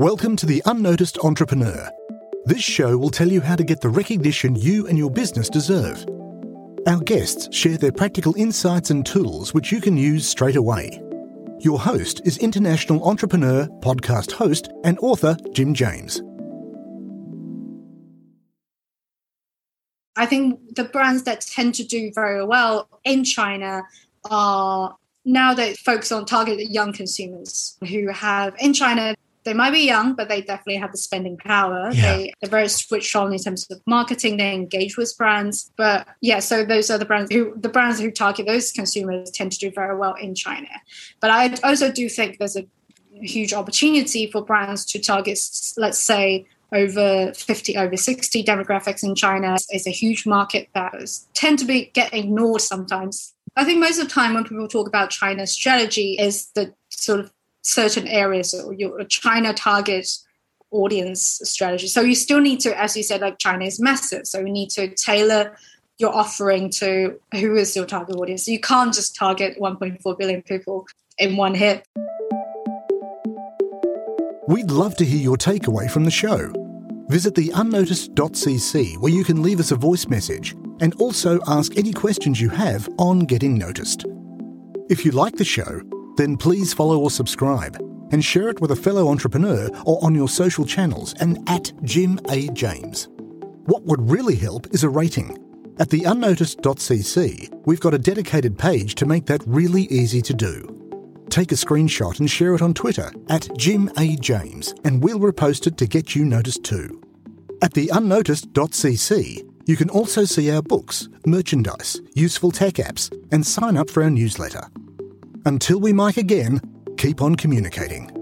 Welcome to The Unnoticed Entrepreneur. This show will tell you how to get the recognition you and your business deserve. Our guests share their practical insights and tools which you can use straight away. Your host is international entrepreneur, podcast host, and author Jim James. I think the brands that tend to do very well in China are now they focus on targeted young consumers who have in China they might be young, but they definitely have the spending power. Yeah. They, are very switched on in terms of marketing. They engage with brands. But yeah, so those are the brands who the brands who target those consumers tend to do very well in China. But I also do think there's a huge opportunity for brands to target, let's say, over 50 over 60 demographics in china is a huge market that is, tend to be get ignored sometimes i think most of the time when people talk about china's strategy is the sort of certain areas or your China target audience strategy. So you still need to, as you said, like China is massive. So you need to tailor your offering to who is your target audience. You can't just target 1.4 billion people in one hit. We'd love to hear your takeaway from the show. Visit the unnoticed.cc where you can leave us a voice message and also ask any questions you have on getting noticed. If you like the show, then please follow or subscribe and share it with a fellow entrepreneur or on your social channels and at Jim A. James. What would really help is a rating. At the unnoticed.cc, we've got a dedicated page to make that really easy to do. Take a screenshot and share it on Twitter at Jim A. James, and we'll repost it to get you noticed too. At the unnoticed.cc, you can also see our books, merchandise, useful tech apps, and sign up for our newsletter. Until we mic again, keep on communicating.